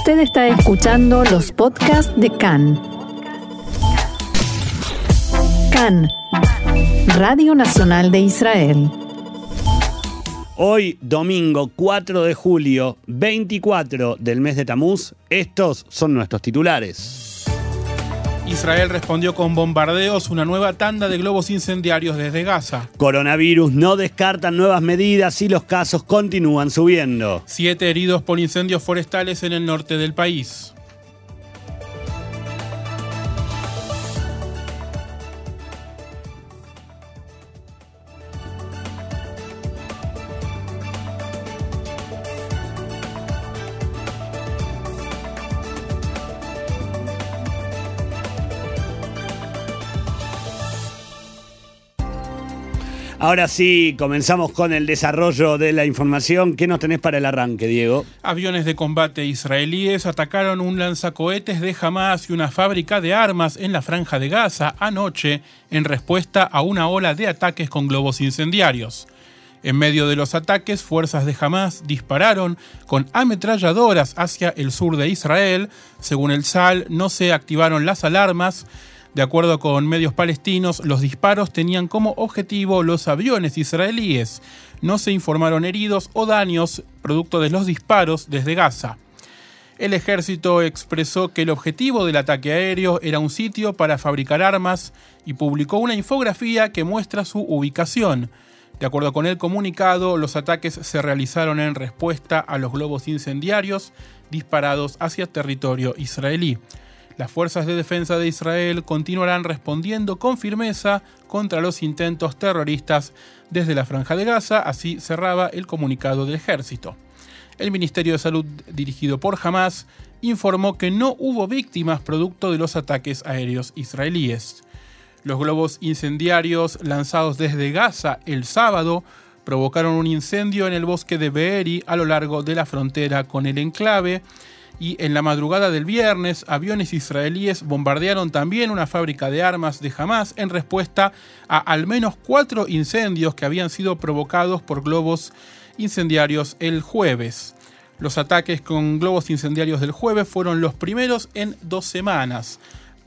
Usted está escuchando los podcasts de CAN. CAN, Radio Nacional de Israel. Hoy, domingo 4 de julio, 24 del mes de Tamuz, estos son nuestros titulares. Israel respondió con bombardeos una nueva tanda de globos incendiarios desde Gaza. Coronavirus no descartan nuevas medidas y los casos continúan subiendo. Siete heridos por incendios forestales en el norte del país. Ahora sí, comenzamos con el desarrollo de la información. ¿Qué nos tenés para el arranque, Diego? Aviones de combate israelíes atacaron un lanzacohetes de Hamas y una fábrica de armas en la franja de Gaza anoche en respuesta a una ola de ataques con globos incendiarios. En medio de los ataques, fuerzas de Hamas dispararon con ametralladoras hacia el sur de Israel. Según el SAL, no se activaron las alarmas de acuerdo con medios palestinos, los disparos tenían como objetivo los aviones israelíes. No se informaron heridos o daños producto de los disparos desde Gaza. El ejército expresó que el objetivo del ataque aéreo era un sitio para fabricar armas y publicó una infografía que muestra su ubicación. De acuerdo con el comunicado, los ataques se realizaron en respuesta a los globos incendiarios disparados hacia territorio israelí. Las fuerzas de defensa de Israel continuarán respondiendo con firmeza contra los intentos terroristas desde la franja de Gaza, así cerraba el comunicado del ejército. El Ministerio de Salud dirigido por Hamas informó que no hubo víctimas producto de los ataques aéreos israelíes. Los globos incendiarios lanzados desde Gaza el sábado provocaron un incendio en el bosque de Beeri a lo largo de la frontera con el enclave y en la madrugada del viernes aviones israelíes bombardearon también una fábrica de armas de Hamas en respuesta a al menos cuatro incendios que habían sido provocados por globos incendiarios el jueves. Los ataques con globos incendiarios del jueves fueron los primeros en dos semanas.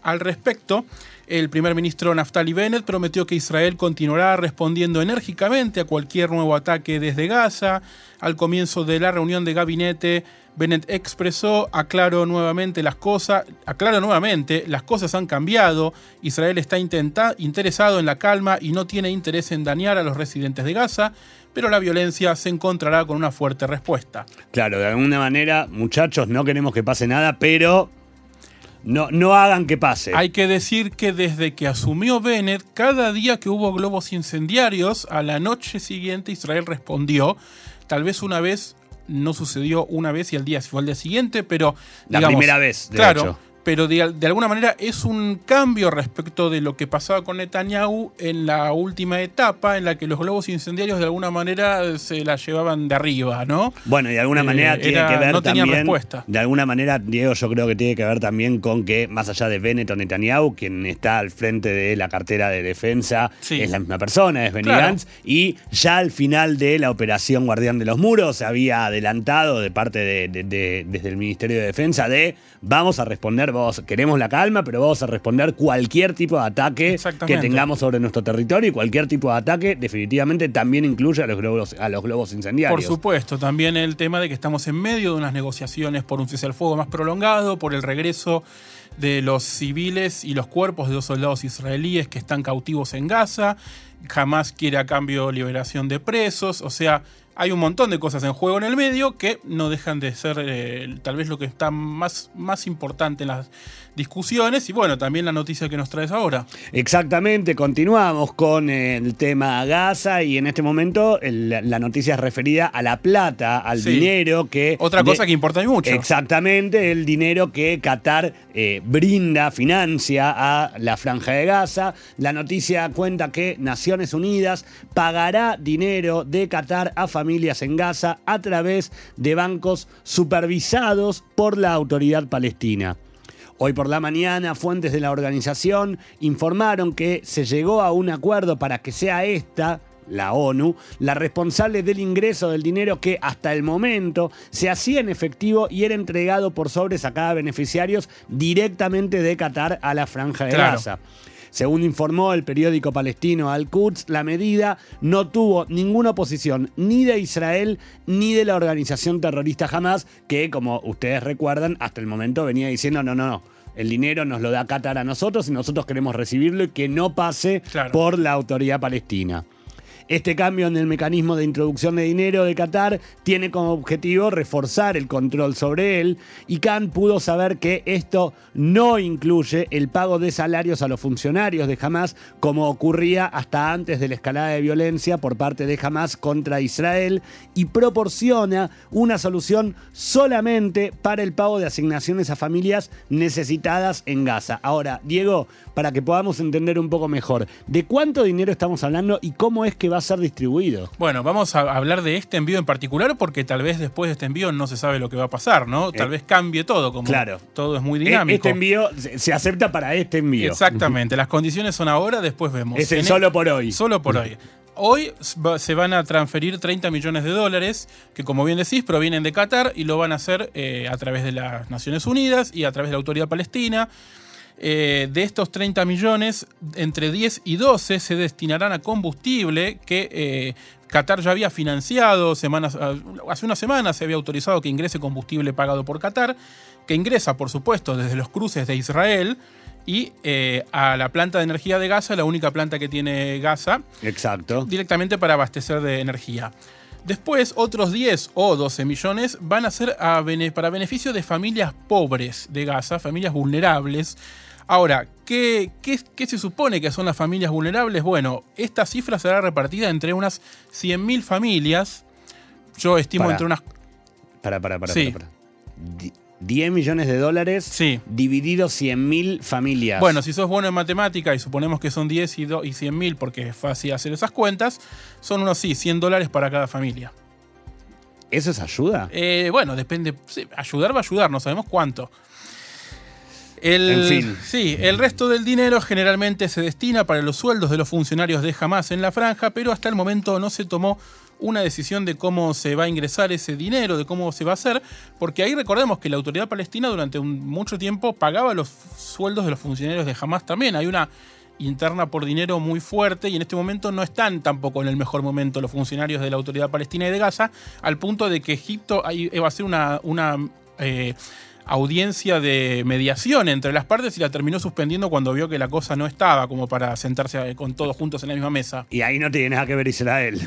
Al respecto, el primer ministro Naftali Bennett prometió que Israel continuará respondiendo enérgicamente a cualquier nuevo ataque desde Gaza. Al comienzo de la reunión de gabinete, Bennett expresó, aclaro nuevamente las cosas, aclaro nuevamente, las cosas han cambiado, Israel está interesado en la calma y no tiene interés en dañar a los residentes de Gaza, pero la violencia se encontrará con una fuerte respuesta. Claro, de alguna manera, muchachos, no queremos que pase nada, pero no, no hagan que pase. Hay que decir que desde que asumió Bennett, cada día que hubo globos incendiarios, a la noche siguiente Israel respondió, tal vez una vez no sucedió una vez y al día fue al día siguiente, pero... La primera vez, de claro, pero de, alguna manera es un cambio respecto de lo que pasaba con Netanyahu en la última etapa, en la que los globos incendiarios de alguna manera se la llevaban de arriba, ¿no? Bueno, y de alguna manera eh, tiene que ver no también. respuesta. De alguna manera, Diego, yo creo que tiene que ver también con que, más allá de Bennett o Netanyahu, quien está al frente de la cartera de defensa es la misma persona, es Benny Gantz, y ya al final de la operación Guardián de los Muros se había adelantado de parte de, desde el Ministerio de Defensa de vamos a responder queremos la calma, pero vamos a responder cualquier tipo de ataque que tengamos sobre nuestro territorio y cualquier tipo de ataque definitivamente también incluye a los globos, a los globos incendiarios. Por supuesto, también el tema de que estamos en medio de unas negociaciones por un cese al fuego más prolongado, por el regreso de los civiles y los cuerpos de dos soldados israelíes que están cautivos en Gaza. Jamás quiere a cambio liberación de presos, o sea, hay un montón de cosas en juego en el medio que no dejan de ser eh, tal vez lo que está más, más importante en las discusiones y bueno, también la noticia que nos traes ahora. Exactamente, continuamos con el tema Gaza y en este momento la noticia es referida a la plata, al dinero que... Otra cosa que importa mucho. Exactamente, el dinero que Qatar eh, brinda, financia a la franja de Gaza. La noticia cuenta que Naciones Unidas pagará dinero de Qatar a familias en Gaza a través de bancos supervisados por la autoridad palestina. Hoy por la mañana, fuentes de la organización informaron que se llegó a un acuerdo para que sea esta la ONU, la responsable del ingreso del dinero que hasta el momento se hacía en efectivo y era entregado por sobres a cada beneficiario directamente de Qatar a la franja de Gaza. Según informó el periódico palestino Al-Quds, la medida no tuvo ninguna oposición ni de Israel ni de la organización terrorista Hamas, que como ustedes recuerdan, hasta el momento venía diciendo no, no, no. El dinero nos lo da Qatar a nosotros y nosotros queremos recibirlo y que no pase por la autoridad palestina. Este cambio en el mecanismo de introducción de dinero de Qatar tiene como objetivo reforzar el control sobre él y Khan pudo saber que esto no incluye el pago de salarios a los funcionarios de Hamas como ocurría hasta antes de la escalada de violencia por parte de Hamas contra Israel y proporciona una solución solamente para el pago de asignaciones a familias necesitadas en Gaza. Ahora, Diego, para que podamos entender un poco mejor, ¿de cuánto dinero estamos hablando y cómo es que va a ser distribuido. Bueno, vamos a hablar de este envío en particular porque tal vez después de este envío no se sabe lo que va a pasar, ¿no? Tal eh, vez cambie todo, como claro. todo es muy e-, dinámico. Este envío se acepta para este envío. Exactamente, las condiciones son ahora, después vemos. Es el solo por hoy. Solo por hoy. Hoy se van a transferir 30 millones de dólares, que como bien decís, provienen de Qatar y lo van a hacer eh, a través de las Naciones Unidas y a través de la Autoridad Palestina. Eh, de estos 30 millones, entre 10 y 12 se destinarán a combustible que eh, Qatar ya había financiado semanas, ah, hace unas semanas se había autorizado que ingrese combustible pagado por Qatar, que ingresa, por supuesto, desde los cruces de Israel y eh, a la planta de energía de Gaza, la única planta que tiene Gaza. Exacto. Directamente para abastecer de energía. Después, otros 10 o 12 millones van a ser para beneficio de familias pobres de Gaza, familias vulnerables. Ahora, ¿qué, se supone que son las familias vulnerables? Bueno, esta cifra será repartida entre unas 100.000 familias. Yo estimo entre unas... Para, para, para, sí. para, 10 millones de dólares sí. divididos 100.000 familias. Bueno, si sos bueno en matemática y suponemos que son 10 y, y 100.000 porque es fácil hacer esas cuentas, son unos sí, 100 dólares para cada familia. ¿Eso es ayuda? Eh, bueno, depende. ayudar va a ayudar, no sabemos cuánto. El, en fin. Sí, el resto del dinero generalmente se destina para los sueldos de los funcionarios de Hamas en la franja, pero hasta el momento no se tomó una decisión de cómo se va a ingresar ese dinero, de cómo se va a hacer, porque ahí recordemos que la autoridad palestina durante mucho tiempo pagaba los sueldos de los funcionarios de Hamas también. Hay una interna por dinero muy fuerte y en este momento no están tampoco en el mejor momento los funcionarios de la autoridad palestina y de Gaza, al punto de que Egipto va a ser una... una eh, audiencia de mediación entre las partes y la terminó suspendiendo cuando vio que la cosa no estaba como para sentarse con todos juntos en la misma mesa. Y ahí no tiene nada que ver Israel.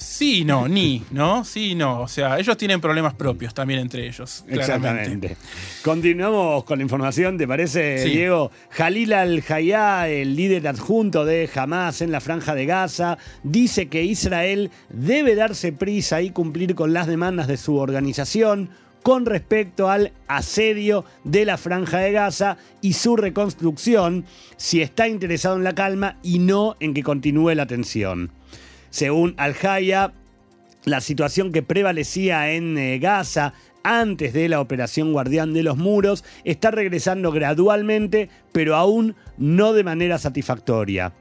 Sí, no, ni, ¿no? Sí, no. O sea, ellos tienen problemas propios también entre ellos. Exactamente. Continuamos con la información, ¿te parece, Diego? Jalil al-Hayá, el líder adjunto de Hamas en la franja de Gaza, dice que Israel debe darse prisa y cumplir con las demandas de su organización con respecto al asedio de la franja de Gaza y su reconstrucción si está interesado en la calma y no en que continúe la tensión. Según Al-Haya, la situación que prevalecía en eh, Gaza antes de la operación Guardián de los Muros está regresando gradualmente, pero aún no de manera satisfactoria.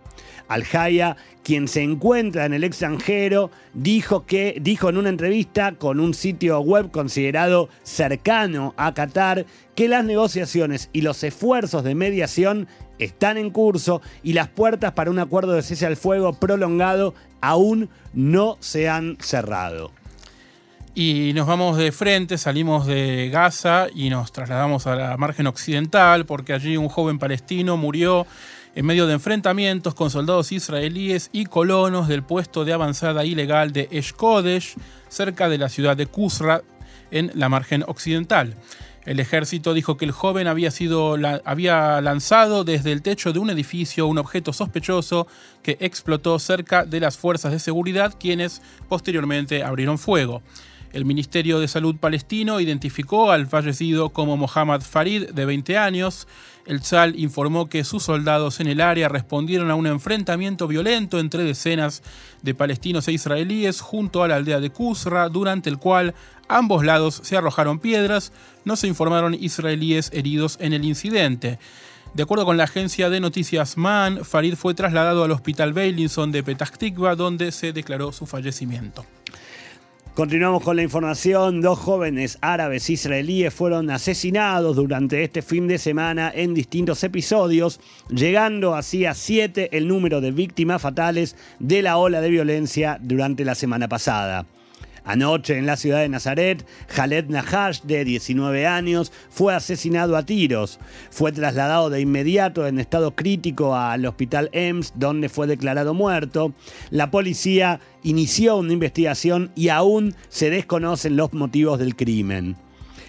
Al-Haya, quien se encuentra en el extranjero, dijo que dijo en una entrevista con un sitio web considerado cercano a Qatar que las negociaciones y los esfuerzos de mediación están en curso y las puertas para un acuerdo de cese al fuego prolongado aún no se han cerrado. Y nos vamos de frente, salimos de Gaza y nos trasladamos a la margen occidental porque allí un joven palestino murió en medio de enfrentamientos con soldados israelíes y colonos del puesto de avanzada ilegal de Eshkodesh, cerca de la ciudad de Kusra, en la margen occidental. El ejército dijo que el joven había, sido, había lanzado desde el techo de un edificio un objeto sospechoso que explotó cerca de las fuerzas de seguridad, quienes posteriormente abrieron fuego. El Ministerio de Salud palestino identificó al fallecido como Mohammad Farid, de 20 años. El Tzal informó que sus soldados en el área respondieron a un enfrentamiento violento entre decenas de palestinos e israelíes junto a la aldea de Kusra, durante el cual ambos lados se arrojaron piedras. No se informaron israelíes heridos en el incidente. De acuerdo con la agencia de noticias MAN, Farid fue trasladado al hospital Beilinson de Petah Tikva, donde se declaró su fallecimiento. Continuamos con la información. Dos jóvenes árabes israelíes fueron asesinados durante este fin de semana en distintos episodios, llegando así a siete el número de víctimas fatales de la ola de violencia durante la semana pasada. Anoche en la ciudad de Nazaret, Khaled Nahash, de 19 años, fue asesinado a tiros. Fue trasladado de inmediato en estado crítico al hospital EMS, donde fue declarado muerto. La policía inició una investigación y aún se desconocen los motivos del crimen.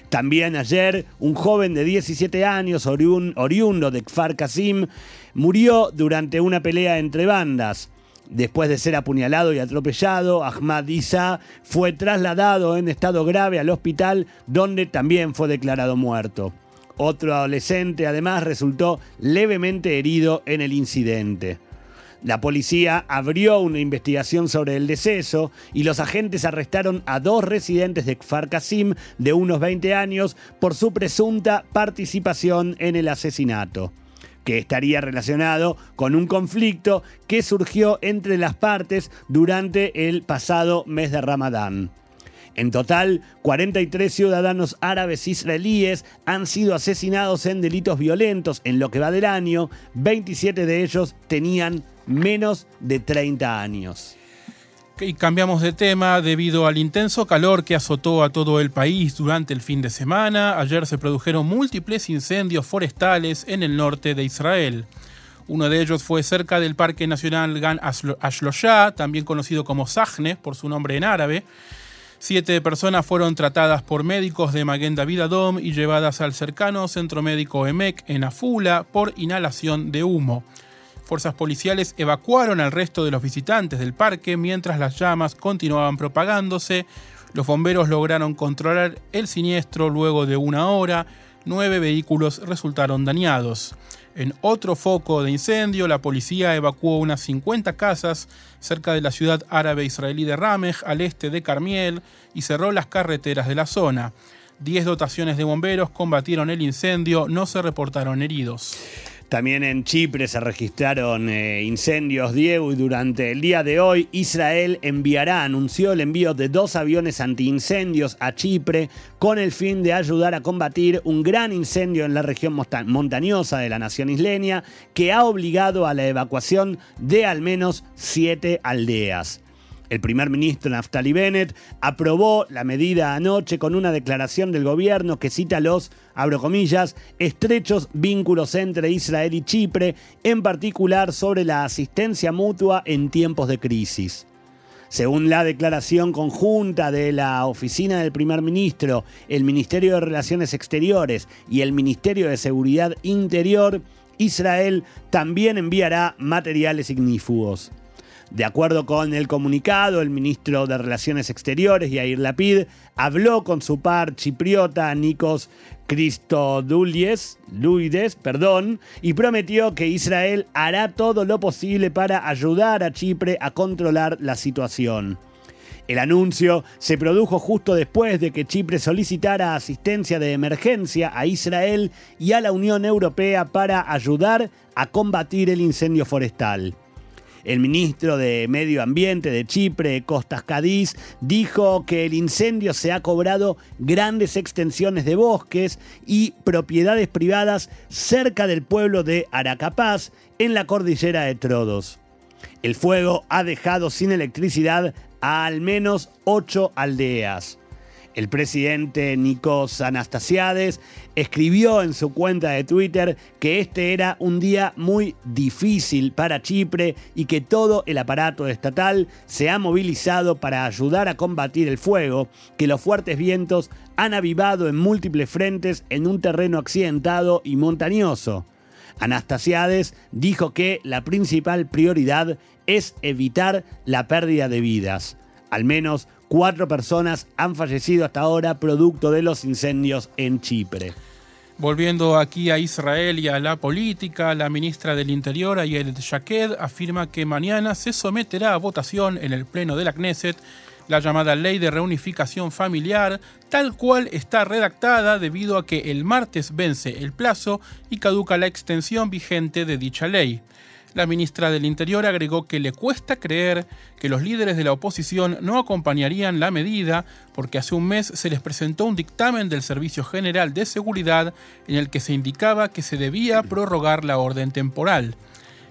También ayer, un joven de 17 años, oriundo de Kfar Qasim, murió durante una pelea entre bandas. Después de ser apuñalado y atropellado, Ahmad Isa fue trasladado en estado grave al hospital donde también fue declarado muerto. Otro adolescente además resultó levemente herido en el incidente. La policía abrió una investigación sobre el deceso y los agentes arrestaron a dos residentes de Kfar Qasim de unos 20 años por su presunta participación en el asesinato que estaría relacionado con un conflicto que surgió entre las partes durante el pasado mes de Ramadán. En total, 43 ciudadanos árabes israelíes han sido asesinados en delitos violentos en lo que va del año, 27 de ellos tenían menos de 30 años. Y cambiamos de tema debido al intenso calor que azotó a todo el país durante el fin de semana. Ayer se produjeron múltiples incendios forestales en el norte de Israel. Uno de ellos fue cerca del Parque Nacional Gan Ashloshah, también conocido como Sahne por su nombre en árabe. Siete personas fueron tratadas por médicos de Maguen David Adom y llevadas al cercano centro médico Emek en Afula por inhalación de humo. Fuerzas policiales evacuaron al resto de los visitantes del parque mientras las llamas continuaban propagándose. Los bomberos lograron controlar el siniestro luego de una hora. Nueve vehículos resultaron dañados. En otro foco de incendio, la policía evacuó unas 50 casas cerca de la ciudad árabe israelí de Ramej, al este de Carmiel, y cerró las carreteras de la zona. Diez dotaciones de bomberos combatieron el incendio, no se reportaron heridos. También en Chipre se registraron eh, incendios, Diego, y durante el día de hoy Israel enviará, anunció el envío de dos aviones antiincendios a Chipre con el fin de ayudar a combatir un gran incendio en la región montañosa de la nación isleña que ha obligado a la evacuación de al menos siete aldeas. El primer ministro Naftali Bennett aprobó la medida anoche con una declaración del gobierno que cita los, abro comillas, estrechos vínculos entre Israel y Chipre, en particular sobre la asistencia mutua en tiempos de crisis. Según la declaración conjunta de la Oficina del Primer Ministro, el Ministerio de Relaciones Exteriores y el Ministerio de Seguridad Interior, Israel también enviará materiales ignífugos. De acuerdo con el comunicado, el ministro de Relaciones Exteriores, Yair Lapid, habló con su par chipriota Nikos Christodoulides, perdón, y prometió que Israel hará todo lo posible para ayudar a Chipre a controlar la situación. El anuncio se produjo justo después de que Chipre solicitara asistencia de emergencia a Israel y a la Unión Europea para ayudar a combatir el incendio forestal. El ministro de Medio Ambiente de Chipre, Costas Cádiz, dijo que el incendio se ha cobrado grandes extensiones de bosques y propiedades privadas cerca del pueblo de Aracapaz, en la cordillera de Trodos. El fuego ha dejado sin electricidad a al menos ocho aldeas. El presidente Nikos Anastasiades escribió en su cuenta de Twitter que este era un día muy difícil para Chipre y que todo el aparato estatal se ha movilizado para ayudar a combatir el fuego, que los fuertes vientos han avivado en múltiples frentes en un terreno accidentado y montañoso. Anastasiades dijo que la principal prioridad es evitar la pérdida de vidas. Al menos Cuatro personas han fallecido hasta ahora producto de los incendios en Chipre. Volviendo aquí a Israel y a la política, la ministra del Interior, Ayelet Shaked, afirma que mañana se someterá a votación en el Pleno de la Knesset la llamada Ley de Reunificación Familiar, tal cual está redactada debido a que el martes vence el plazo y caduca la extensión vigente de dicha ley. La ministra del Interior agregó que le cuesta creer que los líderes de la oposición no acompañarían la medida porque hace un mes se les presentó un dictamen del Servicio General de Seguridad en el que se indicaba que se debía prorrogar la orden temporal.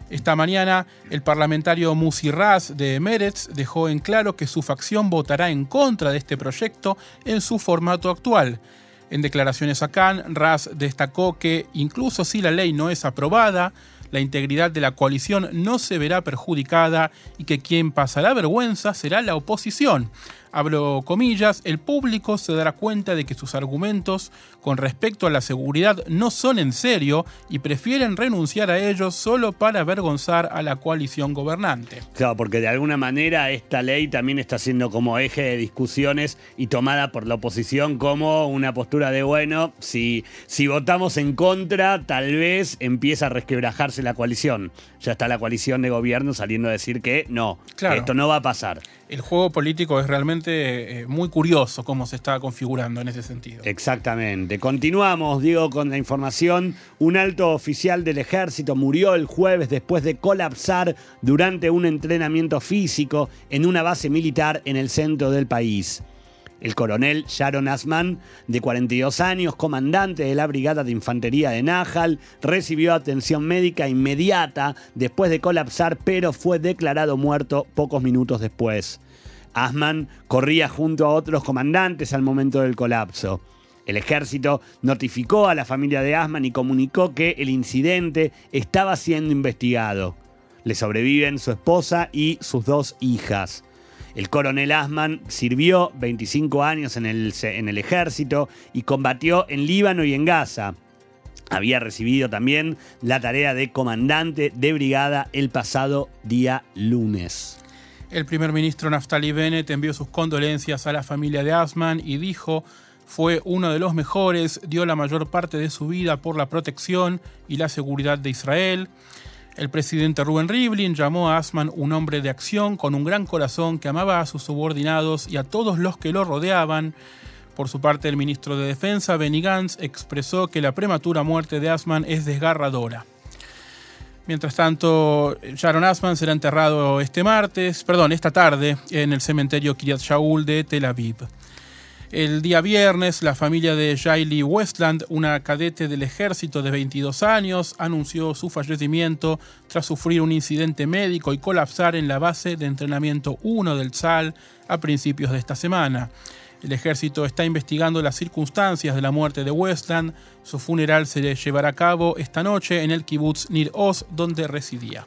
Esta mañana, el parlamentario Musi Raz de Meretz dejó en claro que su facción votará en contra de este proyecto en su formato actual. En declaraciones a Khan, Raz destacó que, incluso si la ley no es aprobada, la integridad de la coalición no se verá perjudicada y que quien pasará vergüenza será la oposición. Abro comillas, el público se dará cuenta de que sus argumentos con respecto a la seguridad no son en serio y prefieren renunciar a ellos solo para avergonzar a la coalición gobernante. Claro, porque de alguna manera esta ley también está siendo como eje de discusiones y tomada por la oposición como una postura de, bueno, si, si votamos en contra, tal vez empieza a resquebrajarse la coalición. Ya está la coalición de gobierno saliendo a decir que no, esto no va a pasar el juego político es realmente eh, muy curioso cómo se está configurando en ese sentido. Exactamente. Continuamos, digo, con la información. Un alto oficial del ejército murió el jueves después de colapsar durante un entrenamiento físico en una base militar en el centro del país. El coronel Sharon Asman, de 42 años, comandante de la Brigada de Infantería de Najal, recibió atención médica inmediata después de colapsar, pero fue declarado muerto pocos minutos después. Asman corría junto a otros comandantes al momento del colapso. El ejército notificó a la familia de Asman y comunicó que el incidente estaba siendo investigado. Le sobreviven su esposa y sus dos hijas. El coronel Asman sirvió 25 años en el, ejército y combatió en Líbano y en Gaza. Había recibido también la tarea de comandante de brigada el pasado día lunes. El primer ministro Naftali Bennett envió sus condolencias a la familia de Asman y dijo, fue uno de los mejores, dio la mayor parte de su vida por la protección y la seguridad de Israel. El presidente Rubén Rivlin llamó a Asman un hombre de acción con un gran corazón que amaba a sus subordinados y a todos los que lo rodeaban. Por su parte, el ministro de Defensa, Benny Gantz, expresó que la prematura muerte de Asman es desgarradora. Mientras tanto, Sharon Asman será enterrado este martes, perdón, esta tarde, en el cementerio Kiryat Shaul de Tel Aviv. El día viernes, la familia de Jaili Westland, una cadete del ejército de 22 años, anunció su fallecimiento tras sufrir un incidente médico y colapsar en la base de entrenamiento 1 del SAL a principios de esta semana. El ejército está investigando las circunstancias de la muerte de Westland. Su funeral se llevará a cabo esta noche en el kibbutz Nir Oz, donde residía.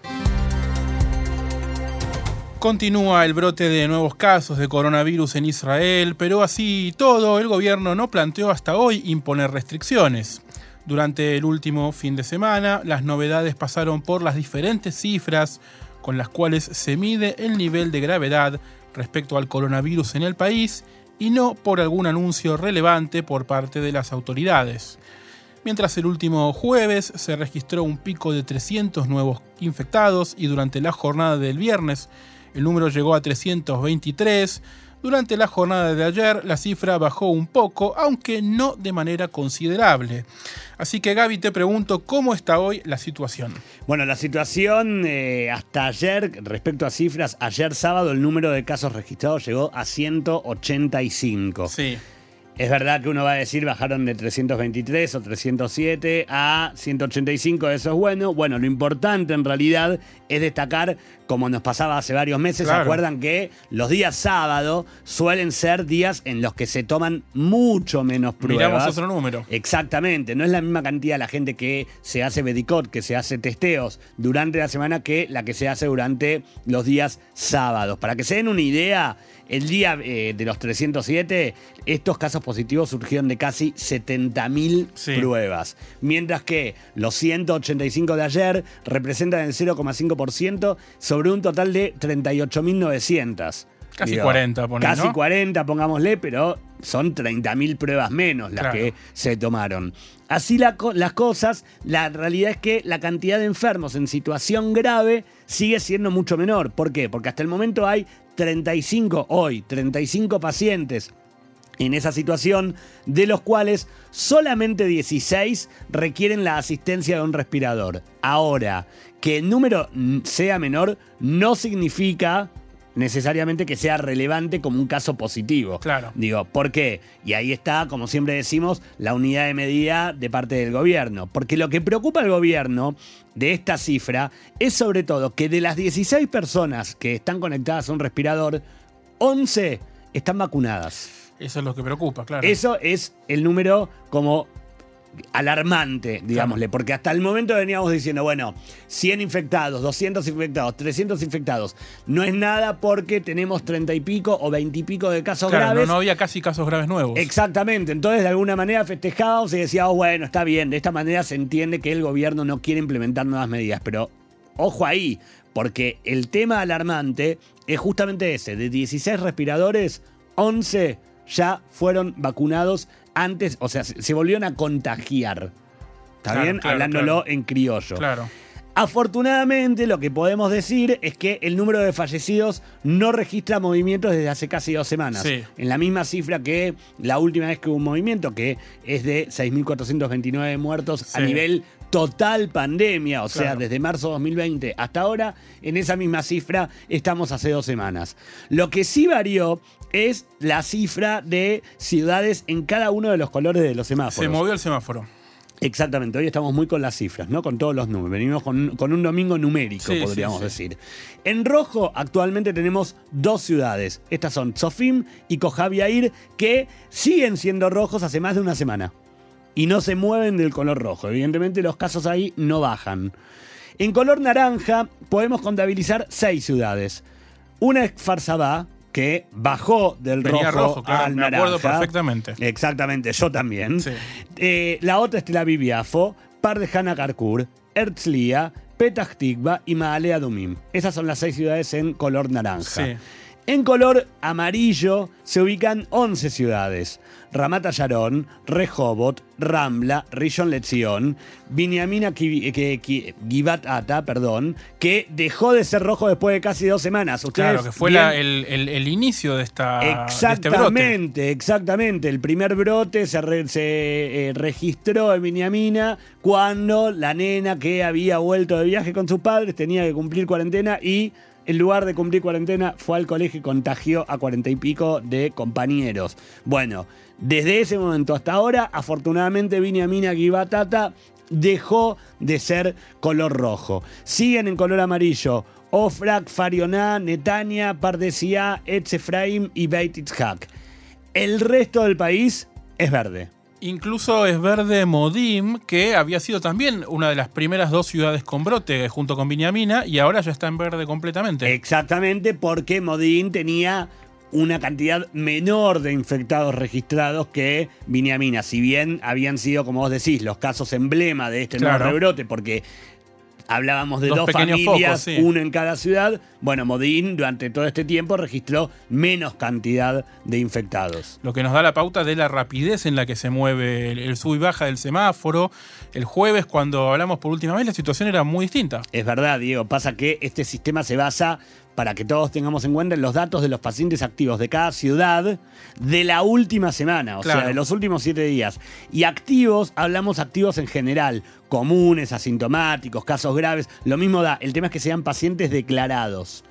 Continúa el brote de nuevos casos de coronavirus en Israel, pero así todo, el gobierno no planteó hasta hoy imponer restricciones. Durante el último fin de semana, las novedades pasaron por las diferentes cifras con las cuales se mide el nivel de gravedad respecto al coronavirus en el país y no por algún anuncio relevante por parte de las autoridades. Mientras el último jueves se registró un pico de 300 nuevos infectados y durante la jornada del viernes el número llegó a 323. Durante la jornada de ayer la cifra bajó un poco, aunque no de manera considerable. Así que Gaby, te pregunto, ¿cómo está hoy la situación? Bueno, la situación eh, hasta ayer, respecto a cifras, ayer sábado el número de casos registrados llegó a 185. Sí. Es verdad que uno va a decir bajaron de 323 o 307 a 185, eso es bueno. Bueno, lo importante en realidad es destacar, como nos pasaba hace varios meses, ¿se acuerdan que los días sábado suelen ser días en los que se toman mucho menos pruebas? Miramos otro número. Exactamente, no es la misma cantidad la gente que se hace Medicot, que se hace testeos durante la semana que la que se hace durante los días sábados. Para que se den una idea, el día eh, de los 307, estos casos positivos surgieron de casi 70.000 pruebas. Mientras que los 185 de ayer representan el 0,5% sobre un total de 38.900. Casi 40, ponemos. Casi 40, pongámosle, pero son 30.000 pruebas menos las que se tomaron. Así las cosas, la realidad es que la cantidad de enfermos en situación grave sigue siendo mucho menor. ¿Por qué? Porque hasta el momento hay 35, hoy, 35 pacientes en esa situación, de los cuales solamente 16 requieren la asistencia de un respirador. Ahora, que el número sea menor no significa necesariamente que sea relevante como un caso positivo. Claro. Digo, ¿por qué? Y ahí está, como siempre decimos, la unidad de medida de parte del gobierno. Porque lo que preocupa al gobierno de esta cifra es sobre todo que de las 16 personas que están conectadas a un respirador, 11 están vacunadas. Eso es lo que preocupa, claro. Eso es el número como alarmante, digámosle, porque hasta el momento veníamos diciendo, bueno, 100 infectados, 200 infectados, 300 infectados, no es nada porque tenemos 30 y pico o 20 y pico de casos graves. No, no, había casi casos graves nuevos. Exactamente, entonces de alguna manera festejábamos y decíamos, bueno, está bien, de esta manera se entiende que el gobierno no quiere implementar nuevas medidas, pero ojo ahí, porque el tema alarmante es justamente ese, de 16 respiradores, 11 ya fueron vacunados antes, o sea, se, volvieron a contagiar. ¿Está bien? Hablándolo en criollo. Claro. Afortunadamente, lo que podemos decir es que el número de fallecidos no registra movimientos desde hace casi dos semanas. En la misma cifra que la última vez que hubo un movimiento, que es de 6.429 muertos a nivel total pandemia, o sea, desde marzo de 2020 hasta ahora, en esa misma cifra estamos hace dos semanas. Lo que sí varió es la cifra de ciudades en cada uno de los colores de los semáforos. Se movió el semáforo. Exactamente, hoy estamos muy con las cifras, ¿no? Con todos los números. Venimos con, un domingo numérico, podríamos decir. En rojo, actualmente tenemos dos ciudades. Estas son Sofim y Kojaviair, que siguen siendo rojos hace más de una semana. Y no se mueven del color rojo. Evidentemente, los casos ahí no bajan. En color naranja, podemos contabilizar seis ciudades. Una es Farsabá, que bajó del rojo, al me acuerdo perfectamente. Exactamente, yo también. Eh, la otra es Tel Aviv Yafo, Pardejana Karkur, Herzliya, Petah Tikva y Maalea Dumim. Esas son las seis ciudades en color naranja. En color amarillo se ubican 11 ciudades. Ramata Sharon, Rehobot, Rambla, Rishon Lezion, Binyamin Givat Ata, perdón, que dejó de ser rojo después de casi dos semanas. claro, que fue el, inicio de esta Exactamente, exactamente. El primer brote se, eh, registró en Binamina cuando la nena que había vuelto de viaje con sus padres tenía que cumplir cuarentena y en lugar de cumplir cuarentena, fue al colegio y contagió a cuarenta y pico de compañeros. Bueno, desde ese momento hasta ahora, afortunadamente Viniamina Gibatata dejó de ser color rojo. Siguen en color amarillo Ofrak, Farioná, Netania, Pardesia, Etzefraim y Beit Itzhak. El resto del país es verde. Incluso es verde Modim, que había sido también una de las primeras dos ciudades con brote junto con Viñamina y ahora ya está en verde completamente. Exactamente, porque Modim tenía una cantidad menor de infectados registrados que Viñamina. Si bien habían sido, como vos decís, los casos emblema de este nuevo rebrote, porque Hablábamos de dos, familias, uno en cada ciudad. Bueno, Modín durante todo este tiempo registró menos cantidad de infectados. Lo que nos da la pauta de la rapidez en la que se mueve el, sub y baja del semáforo. El jueves, cuando hablamos por última vez, la situación era muy distinta. Es verdad, Diego. Pasa que este sistema se basa para que todos tengamos en cuenta los datos de los pacientes activos de cada ciudad de la última semana, o sea, de los últimos siete días. Y activos, hablamos activos en general, comunes, asintomáticos, casos graves. Lo mismo da, el tema es que sean pacientes declarados.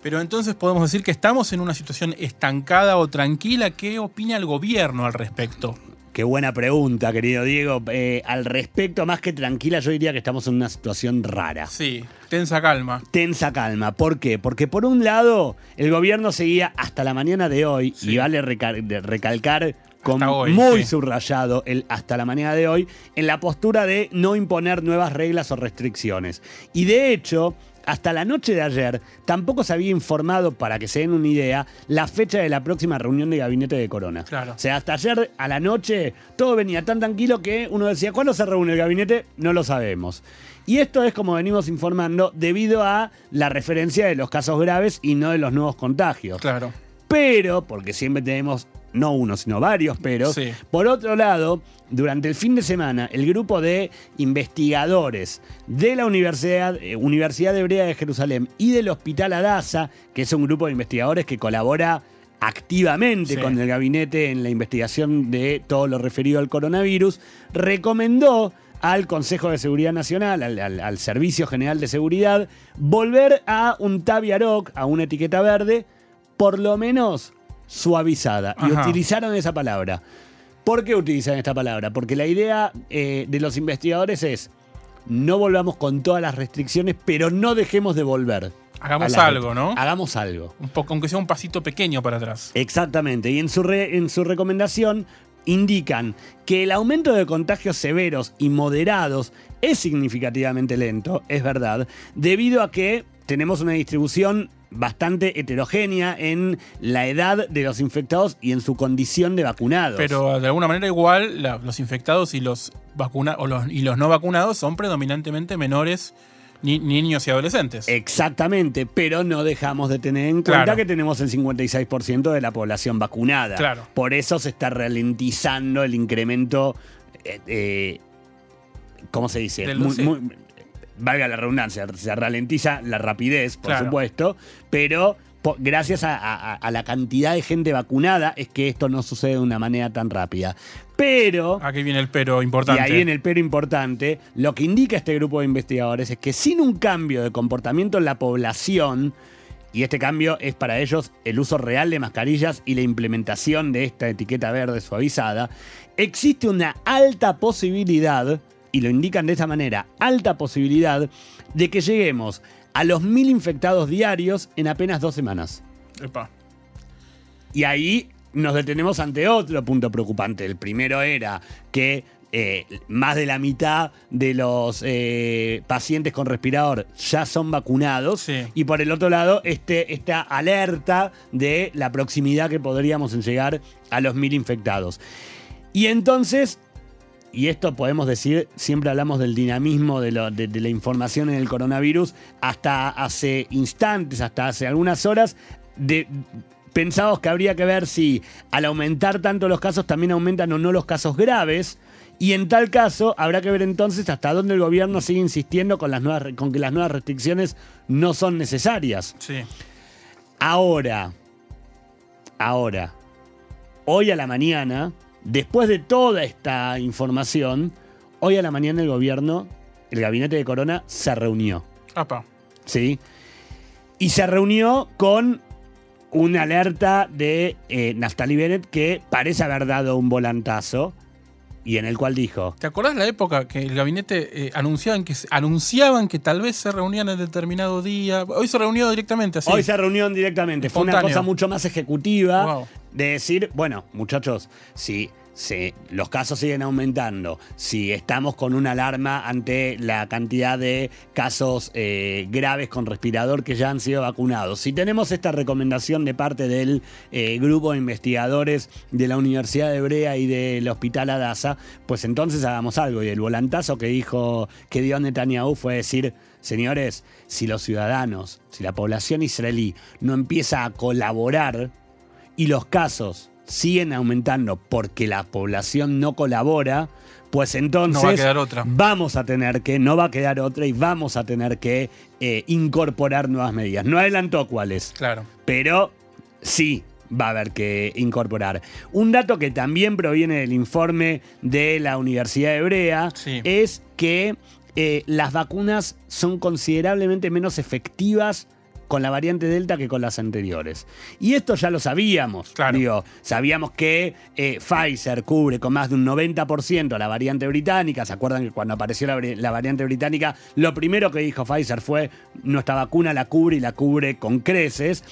Pero entonces podemos decir que estamos en una situación estancada o tranquila. ¿Qué opina el gobierno al respecto? Qué buena pregunta, querido Diego. Eh, al respecto, más que tranquila, yo diría que estamos en una situación rara. Sí, tensa calma. Tensa calma. ¿Por qué? Porque por un lado, el gobierno seguía hasta la mañana de hoy, y vale recalcar con muy subrayado el hasta la mañana de hoy, en la postura de no imponer nuevas reglas o restricciones. Y de hecho, hasta la noche de ayer tampoco se había informado, para que se den una idea, la fecha de la próxima reunión de gabinete de Corona. Claro. O sea, hasta ayer a la noche todo venía tan tranquilo que uno decía, ¿cuándo se reúne el gabinete? No lo sabemos. Y esto es como venimos informando debido a la referencia de los casos graves y no de los nuevos contagios. Claro. Pero, porque siempre tenemos no uno, sino varios pero. Sí. Por otro lado, durante el fin de semana, el grupo de investigadores de la Universidad, eh, Universidad Hebrea de Jerusalén y del Hospital Adasa, que es un grupo de investigadores que colabora activamente Sí. con el gabinete en la investigación de todo lo referido al coronavirus, recomendó al Consejo de Seguridad Nacional, al, al- al Servicio General de Seguridad, volver a un tabiaroc, a una etiqueta verde, por lo menos suavizada. Y utilizaron esa palabra. ¿Por qué utilizan esta palabra? Porque la idea eh, de los investigadores es, no volvamos con todas las restricciones, pero no dejemos de volver. Hagamos algo, ¿no? Hagamos algo. Un poco, aunque sea un pasito pequeño para atrás. Exactamente. Y en su, re- en su recomendación indican que el aumento de contagios severos y moderados es significativamente lento, es verdad, debido a que tenemos una distribución bastante heterogénea en la edad de los infectados y en su condición de vacunados. Pero de alguna manera igual la- los infectados y los vacuna o los, y los no vacunados son predominantemente menores, ni- niños y adolescentes. Exactamente, pero no dejamos de tener en cuenta Claro. que tenemos el 56% de la población vacunada. Claro. Por eso se está ralentizando el incremento, eh, eh, ¿cómo se dice? Del- Muy- sí. muy- valga la redundancia, se ralentiza la rapidez, por Claro. supuesto, pero gracias a, a- a la cantidad de gente vacunada es que esto no sucede de una manera tan rápida. Pero... Aquí viene el pero importante. Y ahí viene el pero importante. Lo que indica este grupo de investigadores es que sin un cambio de comportamiento en la población, y este cambio es para ellos el uso real de mascarillas y la implementación de esta etiqueta verde suavizada, existe una alta posibilidad, y lo indican de esa manera, alta posibilidad de que lleguemos a los mil infectados diarios en apenas dos semanas. Epa. Y ahí nos detenemos ante otro punto preocupante. El primero era que eh, más de la mitad de los eh, pacientes con respirador ya son vacunados. Sí. Y por el otro lado, este, esta alerta de la proximidad que podríamos llegar a los mil infectados. Y entonces, y esto podemos decir, siempre hablamos del dinamismo de, lo- de- de la información en el coronavirus, hasta hace instantes, hasta hace algunas horas, de, que habría que ver si al aumentar tanto los casos también aumentan o no los casos graves. Y en tal caso, habrá que ver entonces hasta dónde el gobierno sigue insistiendo con, las nuevas, con que las nuevas restricciones no son necesarias. Sí. Ahora, ahora, hoy a la mañana, después de toda esta información, hoy a la mañana el gobierno, el gabinete de Corona, se reunió. Apa. ¿Sí? Y se reunió con una alerta de eh, Naftali Bennett que parece haber dado un volantazo y en el cual dijo, ¿Te acordás la época que el gabinete eh, anunciaban, que, anunciaban que tal vez se reunían en determinado día? Hoy se reunió directamente así. Hoy se reunieron directamente. Fue una cosa mucho más ejecutiva Wow. de decir, bueno, muchachos, si, si los casos siguen aumentando, si estamos con una alarma ante la cantidad de casos eh, graves con respirador que ya han sido vacunados, si tenemos esta recomendación de parte del eh, grupo de investigadores de la Universidad de Hebrea y del Hospital Adasa, pues entonces hagamos algo. Y el volantazo que dijo, que dio Netanyahu fue decir, señores, si los ciudadanos, si la población israelí no empieza a colaborar y los casos siguen aumentando porque la población no colabora, pues entonces No va a quedar otra. vamos a tener que, no va a quedar otra y vamos a tener que eh, incorporar nuevas medidas. No adelantó cuáles, Claro. pero sí va a haber que incorporar. Un dato que también proviene del informe de la Universidad Hebrea Sí. es que eh, las vacunas son considerablemente menos efectivas con la variante Delta que con las anteriores. Y esto ya lo sabíamos. Claro. Digo, sabíamos que eh, Pfizer cubre con más de un 90% a la variante británica. ¿Se acuerdan que cuando apareció la, la variante británica, lo primero que dijo Pfizer fue, nuestra vacuna la cubre y la cubre con creces?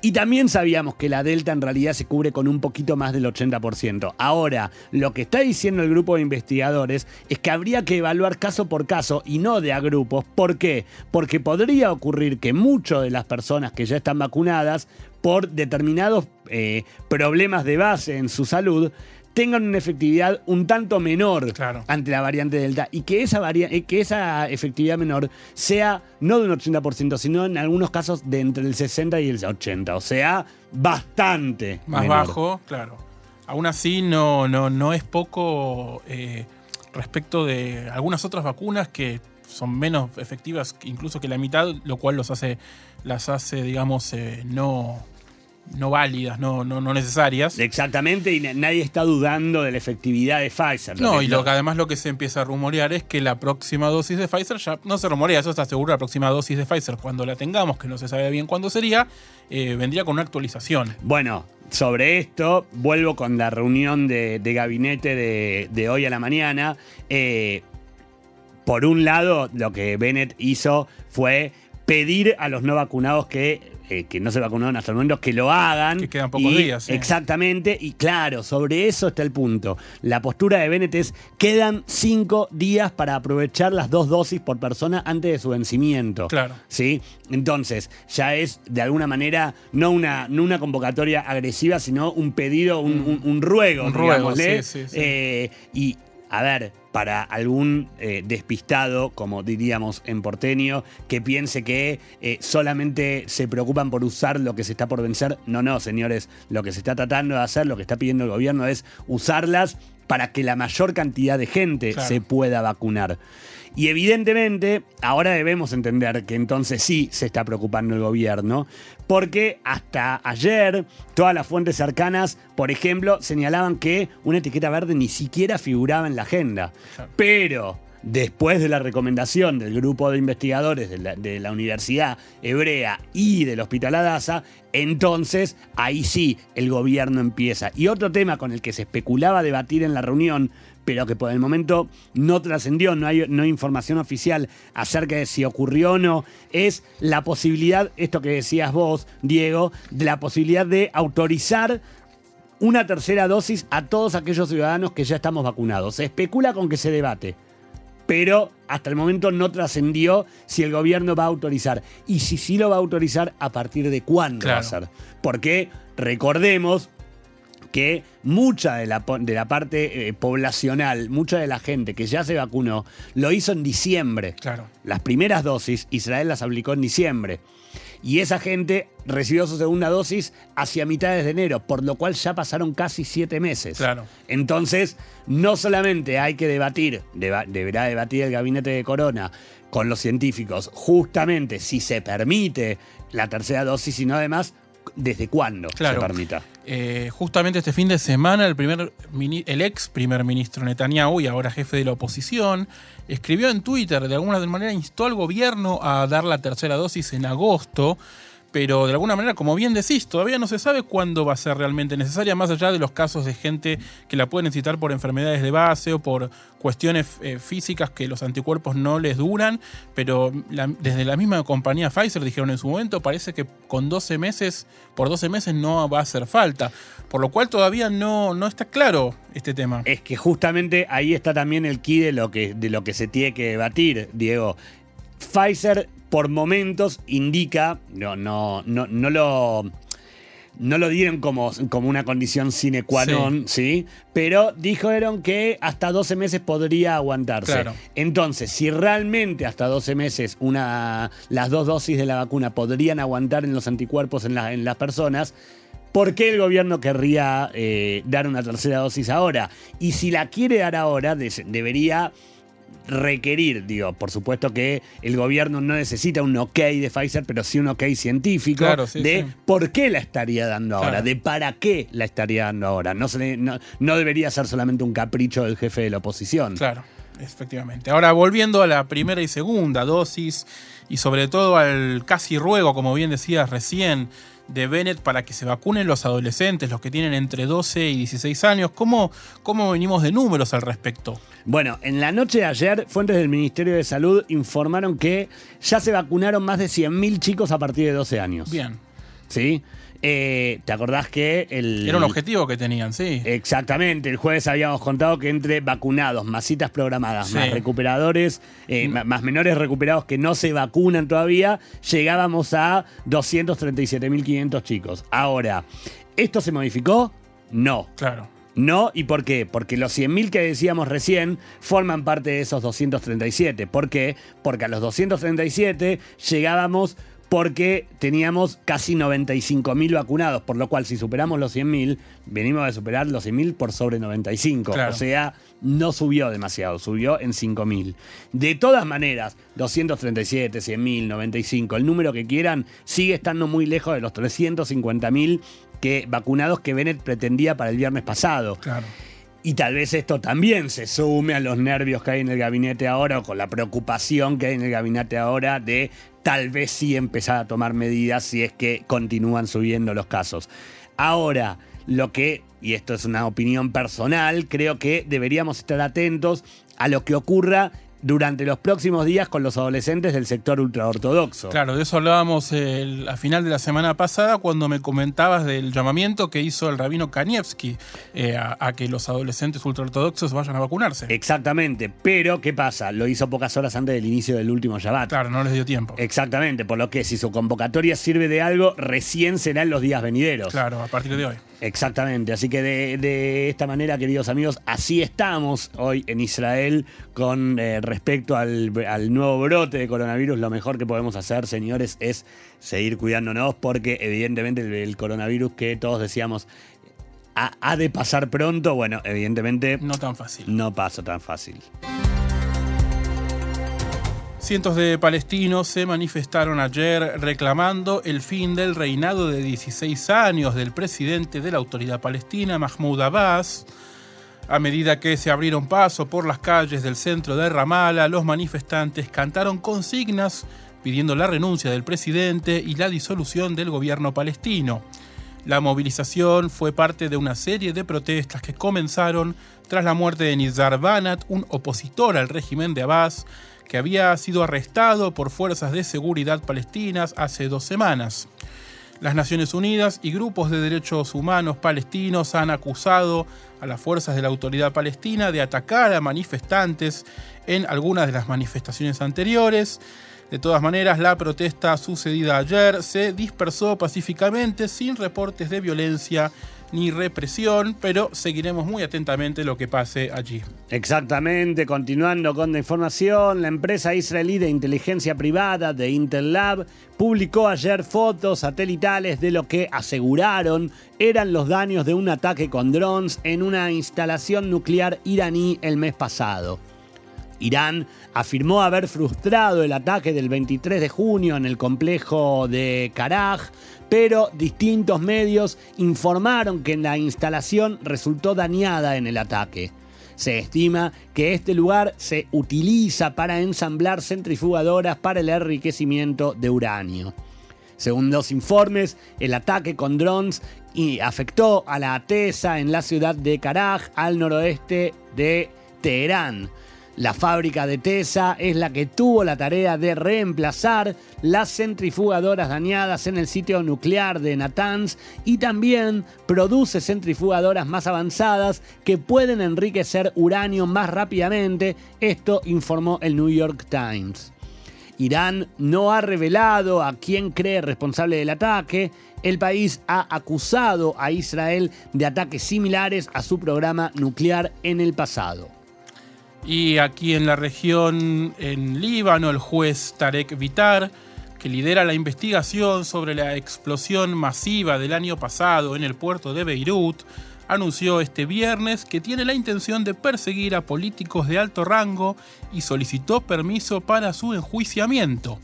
Y también sabíamos que la Delta en realidad se cubre con un poquito más del 80%. Ahora, lo que está diciendo el grupo de investigadores es que habría que evaluar caso por caso y no de a grupos. ¿Por qué? Porque podría ocurrir que muchas de las personas que ya están vacunadas por determinados eh, problemas de base en su salud tengan una efectividad un tanto menor ante la variante Delta y que esa, eh, que esa efectividad menor sea no de un 80%, sino en algunos casos de entre el 60 y el 80%, o sea, bastante. Más bajo, claro. Aún así, no, no, no es poco eh, respecto de algunas otras vacunas que son menos efectivas incluso que la mitad, lo cual los hace, las hace, digamos, eh, no no válidas, no, no, no necesarias. Exactamente, y nadie está dudando de la efectividad de Pfizer. No, y lo que además lo que se empieza a rumorear es que la próxima dosis de Pfizer ya no se rumorea, eso está seguro, la próxima dosis de Pfizer, cuando la tengamos, que no se sabe bien cuándo sería, eh, vendría con una actualización. Bueno, sobre esto, vuelvo con la reunión de, gabinete de, hoy a la mañana. Eh, por un lado, lo que Bennett hizo fue pedir a los no vacunados que eh, que no se vacunaron hasta el momento, que lo hagan. Que quedan pocos días. Exactamente, y claro, sobre eso está el punto. La postura de Bennett es, quedan cinco días para aprovechar las dos dosis por persona antes de su vencimiento. Claro. ¿Sí? Entonces, ya es de alguna manera no una, no una convocatoria agresiva, sino un pedido, un, mm. ruego, un ruego, sí, sí, eh, y, a ver, para algún eh, despistado, como diríamos en porteño, que piense que eh, solamente se preocupan por usar lo que se está por vencer. No, no, señores, lo que se está tratando de hacer, lo que está pidiendo el gobierno es usarlas para que la mayor cantidad de gente se pueda vacunar. Y evidentemente, ahora debemos entender que entonces sí se está preocupando el gobierno, porque hasta ayer todas las fuentes cercanas, por ejemplo, señalaban que una etiqueta verde ni siquiera figuraba en la agenda. Pero después de la recomendación del grupo de investigadores de la, Universidad Hebrea y del Hospital Adasa, entonces ahí sí el gobierno empieza. Y otro tema con el que se especulaba debatir en la reunión, pero que por el momento no trascendió, no hay, no hay información oficial acerca de si ocurrió o no, es la posibilidad, esto que decías vos, Diego, de la posibilidad de autorizar una tercera dosis a todos aquellos ciudadanos que ya estamos vacunados. Se especula con que se debate pero hasta el momento no trascendió si el gobierno va a autorizar. Y si sí lo va a autorizar, ¿a partir de cuándo va a ser? Porque recordemos que mucha de la, de la parte eh, poblacional, mucha de la gente que ya se vacunó, lo hizo en diciembre. Claro. Las primeras dosis, Israel las aplicó en diciembre y esa gente recibió su segunda dosis hacia mitades de enero, por lo cual ya pasaron casi siete meses. Claro. Entonces, no solamente hay que debatir, deberá debatir el gabinete de Corona con los científicos, justamente si se permite la tercera dosis, sino además desde cuándo se permita. Eh, justamente este fin de semana, el, primer, el ex primer ministro Netanyahu y ahora jefe de la oposición, escribió en Twitter, de alguna manera instó al gobierno a dar la tercera dosis en agosto pero de alguna manera, como bien decís, todavía no se sabe cuándo va a ser realmente necesaria, más allá de los casos de gente que la puede necesitar por enfermedades de base o por cuestiones eh, físicas que los anticuerpos no les duran, pero desde la misma compañía Pfizer dijeron en su momento, parece que con 12 meses, por 12 meses no va a hacer falta, por lo cual todavía no, no está claro este tema. Es que justamente ahí está también el key de lo que, de lo que se tiene que debatir, Diego. Pfizer por momentos indica, no, no, no, no lo no lo dieron como, como una condición sine qua non, sí. Pero dijeron que hasta 12 meses podría aguantarse. Entonces, si realmente hasta 12 meses una, las dos dosis de la vacuna podrían aguantar en los anticuerpos en, en las personas, ¿por qué el gobierno querría eh, dar una tercera dosis ahora? Y si la quiere dar ahora, debería requerir, digo, por supuesto que el gobierno no necesita un ok de Pfizer, pero sí un ok científico de por qué la estaría dando ahora, de para qué la estaría dando ahora. No, no, debería ser solamente un capricho del jefe de la oposición. Claro, efectivamente. Ahora, volviendo a la primera y segunda dosis, y sobre todo al casi ruego, como bien decías recién, de Bennett para que se vacunen los adolescentes, los que tienen entre 12 y 16 años. ¿Cómo, cómo venimos de números al respecto? Bueno, en la noche de ayer, fuentes del Ministerio de Salud informaron que ya se vacunaron más de 100.000 chicos a partir de 12 años. Bien. ¿Sí? Eh, ¿Te acordás que el. Era un objetivo que tenían, sí. Exactamente. El jueves habíamos contado que entre vacunados, masitas programadas, más recuperadores, eh, mm. más menores recuperados que no se vacunan todavía, llegábamos a 237.500 chicos. Ahora, ¿esto se modificó? No. Claro. No, ¿y por qué? Porque los 100.000 que decíamos recién forman parte de esos 237. ¿Por qué? Porque a los 237 llegábamos porque teníamos casi 95.000 vacunados, por lo cual si superamos los 100.000, venimos a superar los 100.000 por sobre 95. O sea, no subió demasiado, subió en 5.000. De todas maneras, 237, 100.000, 95, el número que quieran, sigue estando muy lejos de los 350.000 que, vacunados que Bennett pretendía para el viernes pasado. Claro. Y tal vez esto también se sume a los nervios que hay en el gabinete ahora o con la preocupación que hay en el gabinete ahora de tal vez sí empezar a tomar medidas si es que continúan subiendo los casos. Ahora, lo que, y esto es una opinión personal, creo que deberíamos estar atentos a lo que ocurra durante los próximos días con los adolescentes del sector ultraortodoxo. Claro, de eso hablábamos a final de la semana pasada cuando me comentabas del llamamiento que hizo el rabino Kanievski eh, a, que los adolescentes ultraortodoxos vayan a vacunarse. Exactamente, pero ¿qué pasa? Lo hizo pocas horas antes del inicio del último Shabbat. Claro, no les dio tiempo. Exactamente, por lo que si su convocatoria sirve de algo, recién será en los días venideros. Claro, a partir de hoy. Exactamente, así que de, esta manera, queridos amigos, así estamos hoy en Israel con eh, respecto al, nuevo brote de coronavirus. Lo mejor que podemos hacer, señores, es seguir cuidándonos porque evidentemente el, coronavirus que todos decíamos ha, ha de pasar pronto, bueno, evidentemente... No tan fácil. No pasa tan fácil. Cientos de palestinos se manifestaron ayer reclamando el fin del reinado de 16 años del presidente de la autoridad palestina, Mahmoud Abbas. A medida que se abrieron paso por las calles del centro de Ramallah, los manifestantes cantaron consignas pidiendo la renuncia del presidente y la disolución del gobierno palestino. La movilización fue parte de una serie de protestas que comenzaron tras la muerte de Nizar Banat, un opositor al régimen de Abbas, que había sido arrestado por fuerzas de seguridad palestinas hace dos semanas. Las Naciones Unidas y grupos de derechos humanos palestinos han acusado a las fuerzas de la autoridad palestina de atacar a manifestantes en algunas de las manifestaciones anteriores. De todas maneras, la protesta sucedida ayer se dispersó pacíficamente sin reportes de violencia ni represión, pero seguiremos muy atentamente lo que pase allí. Exactamente, continuando con la información, la empresa israelí de inteligencia privada de Intel Lab publicó ayer fotos satelitales de lo que aseguraron eran los daños de un ataque con drones en una instalación nuclear iraní el mes pasado. Irán afirmó haber frustrado el ataque del 23 de junio en el complejo de Karaj, pero distintos medios informaron que la instalación resultó dañada en el ataque. Se estima que este lugar se utiliza para ensamblar centrifugadoras para el enriquecimiento de uranio. Según los informes, el ataque con drones afectó a la ATESA en la ciudad de Karaj, al noroeste de Teherán. La fábrica de Tesa es la que tuvo la tarea de reemplazar las centrifugadoras dañadas en el sitio nuclear de Natanz y también produce centrifugadoras más avanzadas que pueden enriquecer uranio más rápidamente, esto informó el New York Times. Irán no ha revelado a quién cree responsable del ataque. El país ha acusado a Israel de ataques similares a su programa nuclear en el pasado. Y aquí en la región, en Líbano, el juez Tarek Vitar, que lidera la investigación sobre la explosión masiva del año pasado en el puerto de Beirut, anunció este viernes que tiene la intención de perseguir a políticos de alto rango y solicitó permiso para su enjuiciamiento.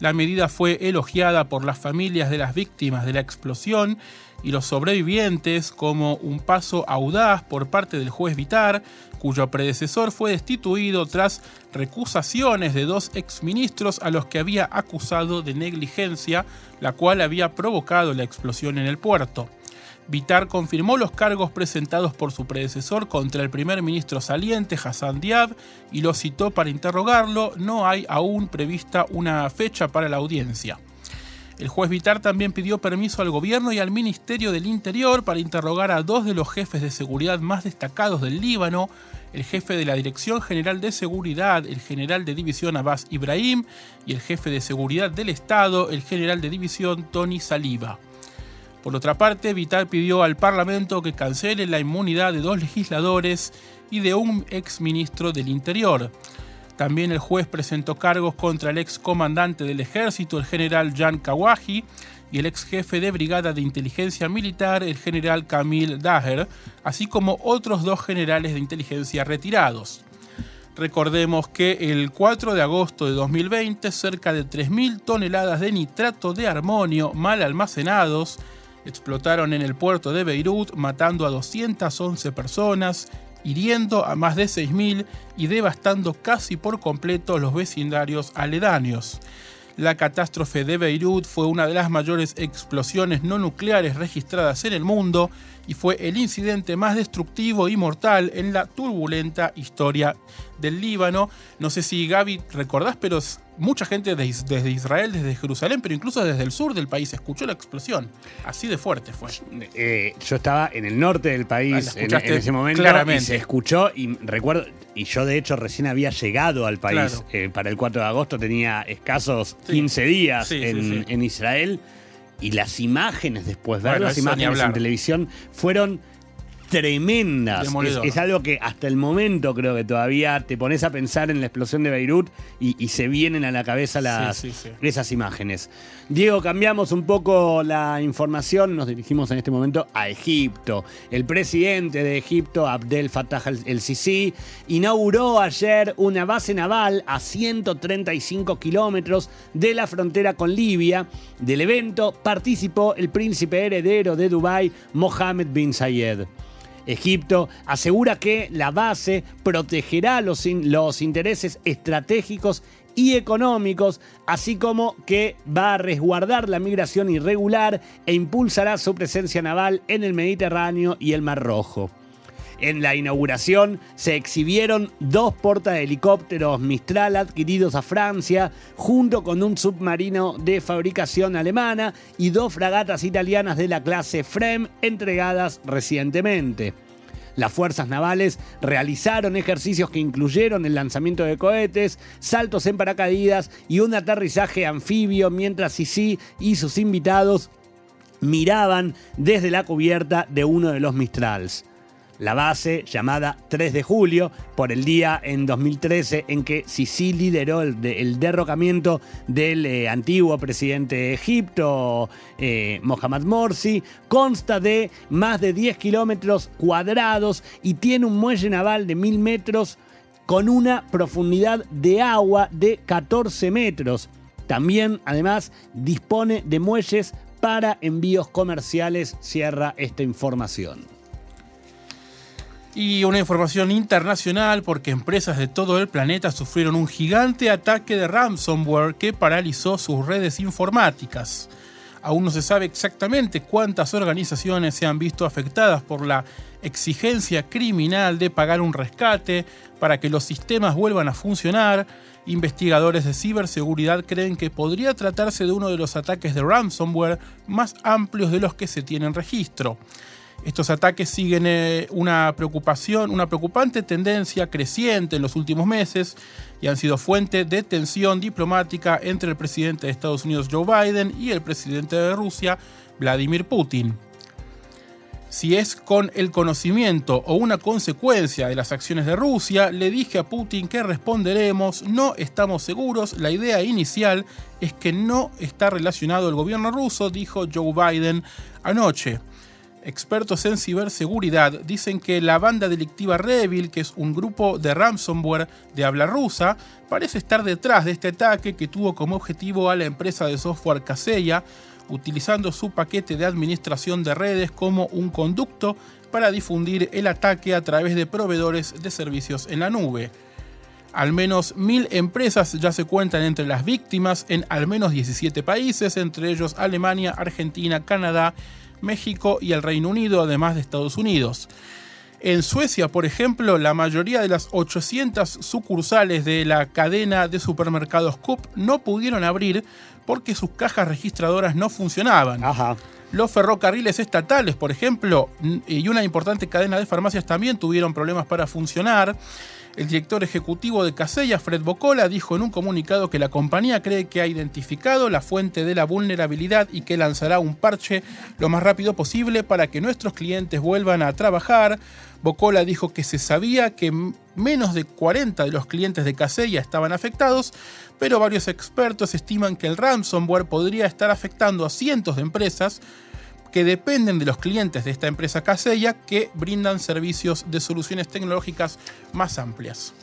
La medida fue elogiada por las familias de las víctimas de la explosión y los sobrevivientes como un paso audaz por parte del juez Vitar, cuyo predecesor fue destituido tras recusaciones de dos exministros a los que había acusado de negligencia, la cual había provocado la explosión en el puerto. Vitar confirmó los cargos presentados por su predecesor contra el primer ministro saliente Hassan Diab y lo citó para interrogarlo. No hay aún prevista una fecha para la audiencia. El juez Vitar también pidió permiso al gobierno y al Ministerio del Interior para interrogar a dos de los jefes de seguridad más destacados del Líbano, el jefe de la Dirección General de Seguridad, el general de división Abbas Ibrahim, y el jefe de seguridad del Estado, el general de división Tony Saliba. Por otra parte, Vitar pidió al Parlamento que cancele la inmunidad de dos legisladores y de un exministro del Interior. También el juez presentó cargos contra el ex comandante del ejército, el general Jan Kawaji, y el ex jefe de brigada de inteligencia militar, el general Kamil Daher, así como otros dos generales de inteligencia retirados. Recordemos que el 4 de agosto de 2020, cerca de 3.000 toneladas de nitrato de armonio mal almacenados explotaron en el puerto de Beirut, matando a 211 personas hiriendo a más de 6.000 y devastando casi por completo los vecindarios aledaños. La catástrofe de Beirut fue una de las mayores explosiones no nucleares registradas en el mundo y fue el incidente más destructivo y mortal en la turbulenta historia del Líbano. No sé si Gaby recordás, pero mucha gente desde Israel, desde Jerusalén, pero incluso desde el sur del país escuchó la explosión. Así de fuerte fue. Eh, yo estaba en el norte del país en, ese momento y se escuchó y recuerdo, y yo de hecho recién había llegado al país eh, para el 4 de agosto, tenía escasos 15 días en, Israel y las imágenes después, ver las imágenes en televisión fueron tremendas. Es, algo que hasta el momento creo que todavía te pones a pensar en la explosión de Beirut y, se vienen a la cabeza las, esas imágenes. Diego, cambiamos un poco la información, nos dirigimos en este momento a Egipto. El presidente de Egipto, Abdel Fattah el-Sisi, inauguró ayer una base naval a 135 kilómetros de la frontera con Libia. Del evento participó el príncipe heredero de Dubái, Mohammed bin Zayed. Egipto asegura que la base protegerá los, los intereses estratégicos y económicos, así como que va a resguardar la migración irregular e impulsará su presencia naval en el Mediterráneo y el Mar Rojo. En la inauguración se exhibieron dos portahelicópteros Mistral adquiridos a Francia, junto con un submarino de fabricación alemana y dos fragatas italianas de la clase FREM entregadas recientemente. Las fuerzas navales realizaron ejercicios que incluyeron el lanzamiento de cohetes, saltos en paracaídas y un aterrizaje anfibio mientras Sisi y sus invitados miraban desde la cubierta de uno de los Mistrals la base llamada 3 de julio, por el día en 2013 en que Sisi lideró el, derrocamiento del eh, antiguo presidente de Egipto, eh, Mohamed Morsi, consta de más de 10 kilómetros cuadrados y tiene un muelle naval de 1000 metros con una profundidad de agua de 14 metros. También, además, dispone de muelles para envíos comerciales, cierra esta información. Y una información internacional porque empresas de todo el planeta sufrieron un gigante ataque de ransomware que paralizó sus redes informáticas. Aún no se sabe exactamente cuántas organizaciones se han visto afectadas por la exigencia criminal de pagar un rescate para que los sistemas vuelvan a funcionar. Investigadores de ciberseguridad creen que podría tratarse de uno de los ataques de ransomware más amplios de los que se tienen registro. Estos ataques siguen eh, una preocupación, una preocupante tendencia creciente en los últimos meses y han sido fuente de tensión diplomática entre el presidente de Estados Unidos Joe Biden y el presidente de Rusia Vladimir Putin. Si es con el conocimiento o una consecuencia de las acciones de Rusia, le dije a Putin que responderemos, no estamos seguros, la idea inicial es que no está relacionado el gobierno ruso, dijo Joe Biden anoche. Expertos en ciberseguridad dicen que la banda delictiva Revil, que es un grupo de ransomware de habla rusa, parece estar detrás de este ataque que tuvo como objetivo a la empresa de software Kaseya, utilizando su paquete de administración de redes como un conducto para difundir el ataque a través de proveedores de servicios en la nube. Al menos mil empresas ya se cuentan entre las víctimas en al menos 17 países, entre ellos Alemania, Argentina, Canadá, México y el Reino Unido, además de Estados Unidos. En Suecia, por ejemplo, la mayoría de las 800 sucursales de la cadena de supermercados Coop no pudieron abrir porque sus cajas registradoras no funcionaban. Los ferrocarriles estatales, por ejemplo, y una importante cadena de farmacias también tuvieron problemas para funcionar. El director ejecutivo de Casella, Fred Bocola, dijo en un comunicado que la compañía cree que ha identificado la fuente de la vulnerabilidad y que lanzará un parche lo más rápido posible para que nuestros clientes vuelvan a trabajar. Bocola dijo que se sabía que menos de 40 de los clientes de Casella estaban afectados, pero varios expertos estiman que el ransomware podría estar afectando a cientos de empresas que dependen de los clientes de esta empresa Casella que brindan servicios de soluciones tecnológicas más amplias.